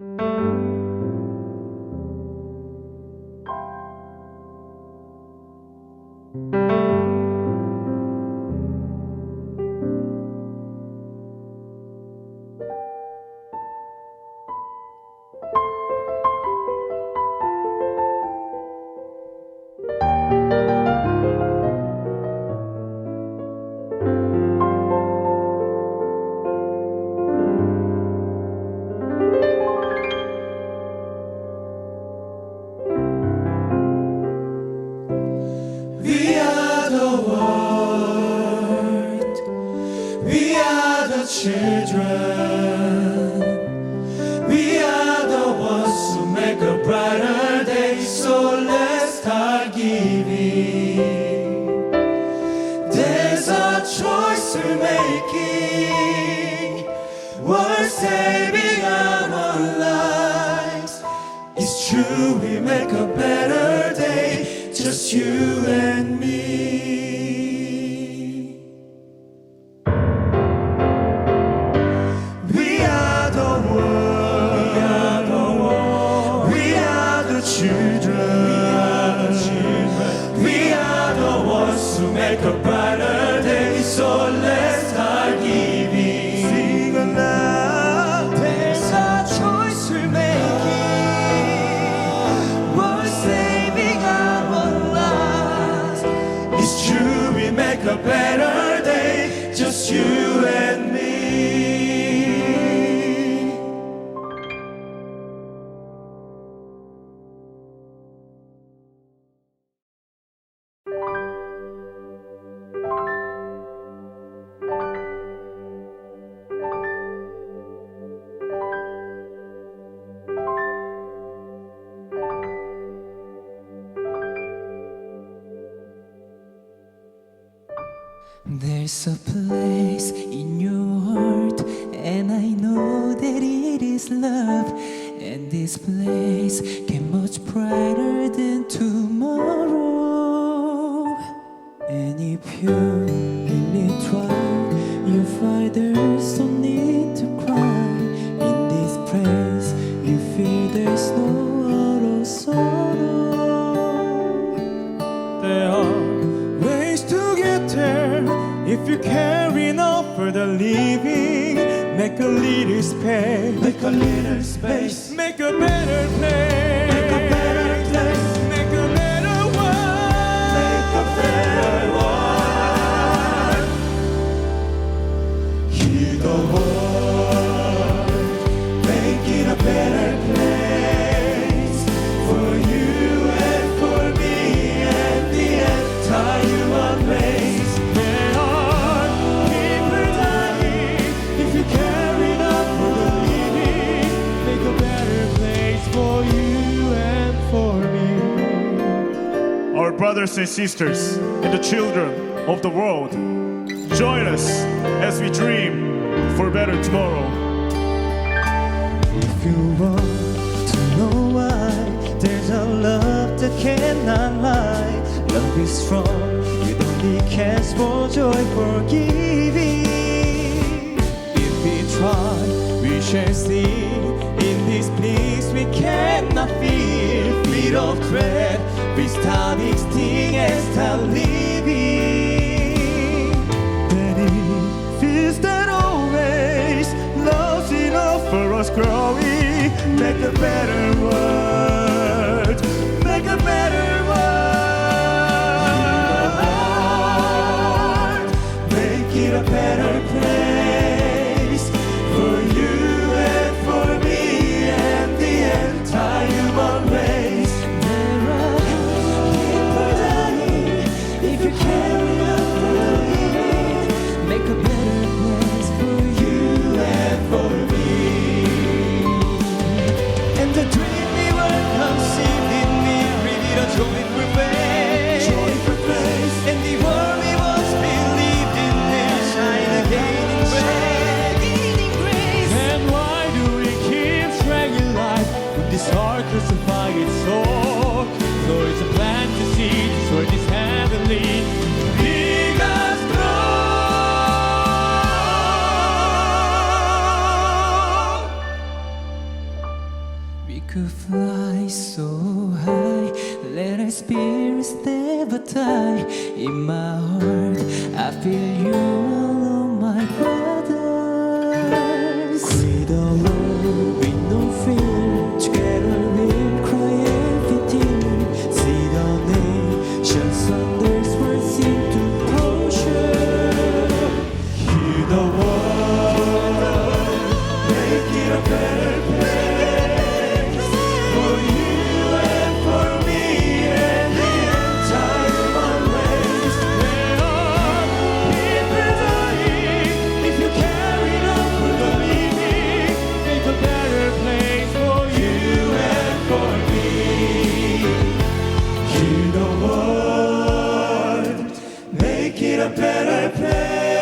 We the world. We are the children. We are the ones who make a brighter day. So let's start giving. There's a choice we're making. We're saving our lives. It's true, we make a better day, just you and me. There's a place in your heart, and I know that it is love. And this place can much brighter than tomorrow. And if you Make a little space. Make a little space. Make a better place. Make a better place. Make a better world. Make a better world. Heal the world. Brothers and sisters and the children of the world. Join us as we dream for a better tomorrow. If you want to know why, there's a love that cannot lie. Love is strong, it only cares for joy, for giving. If we try, we shall see. In this place, we cannot feel. Feet of dread, we start existing and start living. Then it feels er that always love's enough for us growing. Make a better world. die in my heart. I feel you all my brothers. With a love, with no fear. the better place.